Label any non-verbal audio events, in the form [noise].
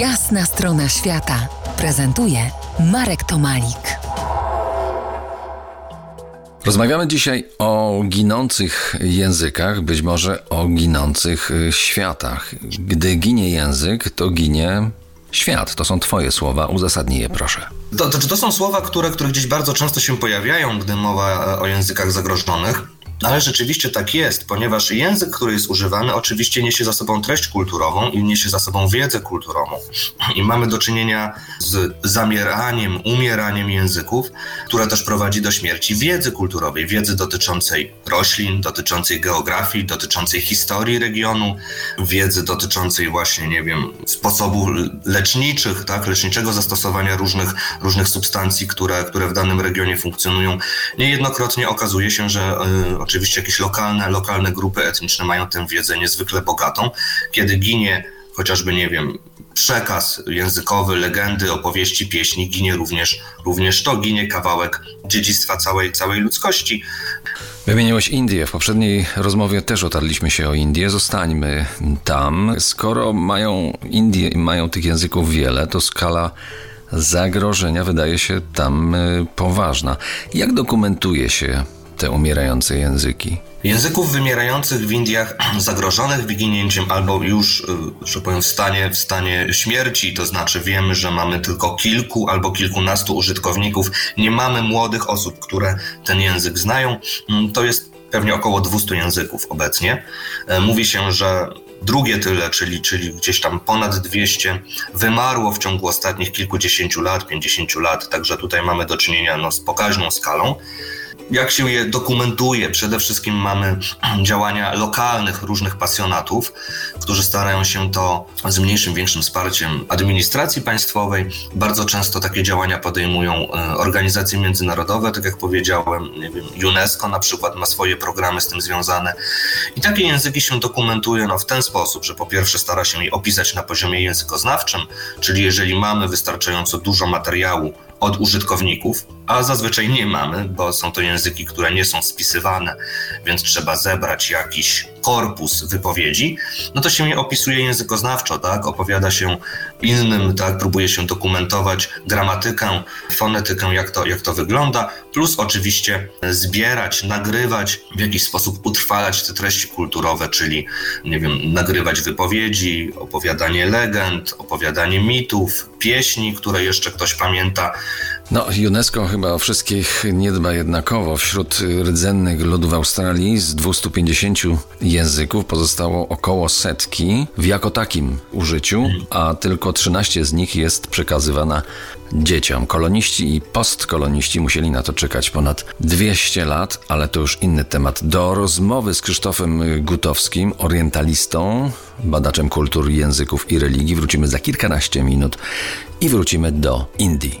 Jasna strona świata prezentuje Marek Tomalik. Rozmawiamy dzisiaj o ginących językach, być może o ginących y, światach. Gdy ginie język, to ginie świat. To są Twoje słowa, uzasadnij je proszę. To, to, to są słowa, które, które gdzieś bardzo często się pojawiają, gdy mowa e, o językach zagrożonych. Ale rzeczywiście tak jest, ponieważ język, który jest używany, oczywiście niesie za sobą treść kulturową i niesie za sobą wiedzę kulturową. I mamy do czynienia z zamieraniem, umieraniem języków, które też prowadzi do śmierci wiedzy kulturowej, wiedzy dotyczącej roślin, dotyczącej geografii, dotyczącej historii regionu, wiedzy dotyczącej właśnie, nie wiem, sposobów leczniczych, tak, leczniczego zastosowania różnych, różnych substancji, które, które w danym regionie funkcjonują. Niejednokrotnie okazuje się, że y, oczywiście jakieś lokalne, lokalne grupy etniczne mają tę wiedzę niezwykle bogatą. Kiedy ginie chociażby, nie wiem, przekaz językowy, legendy, opowieści, pieśni, ginie również, również to, ginie kawałek dziedzictwa całej, całej ludzkości. Wymieniłeś Indię. W poprzedniej rozmowie też otarliśmy się o Indię. Zostańmy tam. Skoro mają Indie i mają tych języków wiele, to skala zagrożenia wydaje się tam y, poważna. Jak dokumentuje się te umierające języki? Języków wymierających w Indiach, [clears throat] zagrożonych wyginięciem albo już, y, że powiem, w stanie, w stanie śmierci, to znaczy wiemy, że mamy tylko kilku albo kilkunastu użytkowników, nie mamy młodych osób, które ten język znają, mm, to jest pewnie około 200 języków obecnie. E, mówi się, że drugie tyle, czyli, czyli gdzieś tam ponad 200, wymarło w ciągu ostatnich kilkudziesięciu lat, 50 lat, także tutaj mamy do czynienia no, z pokaźną skalą jak się je dokumentuje. Przede wszystkim mamy [clears throat] działania lokalnych różnych pasjonatów, którzy starają się to z mniejszym, większym wsparciem administracji państwowej. Bardzo często takie działania podejmują e, organizacje międzynarodowe, tak jak powiedziałem, wiem, UNESCO na przykład ma swoje programy z tym związane. I takie języki się dokumentuje no, w ten sposób, że po pierwsze stara się je opisać na poziomie językoznawczym, czyli jeżeli mamy wystarczająco dużo materiału od użytkowników, a zazwyczaj nie mamy, bo są to języki, które nie są spisywane, więc trzeba zebrać jakiś korpus wypowiedzi, no to się je opisuje językoznawczo, tak? Opowiada się innym, tak? Próbuje się dokumentować gramatykę, fonetykę, jak to, jak to wygląda, plus oczywiście zbierać, nagrywać, w jakiś sposób utrwalać te treści kulturowe, czyli, nie wiem, nagrywać wypowiedzi, opowiadanie legend, opowiadanie mitów, pieśni, które jeszcze ktoś pamięta, no, UNESCO chyba o wszystkich nie dba jednakowo. Wśród rdzennych ludów Australii z 250 języków pozostało około setki w jako takim użyciu, a tylko 13 z nich jest przekazywana dzieciom. Koloniści i postkoloniści musieli na to czekać ponad 200 lat, ale to już inny temat. Do rozmowy z Krzysztofem Gutowskim, orientalistą, badaczem kultur, języków i religii wrócimy za kilkanaście minut i wrócimy do Indii.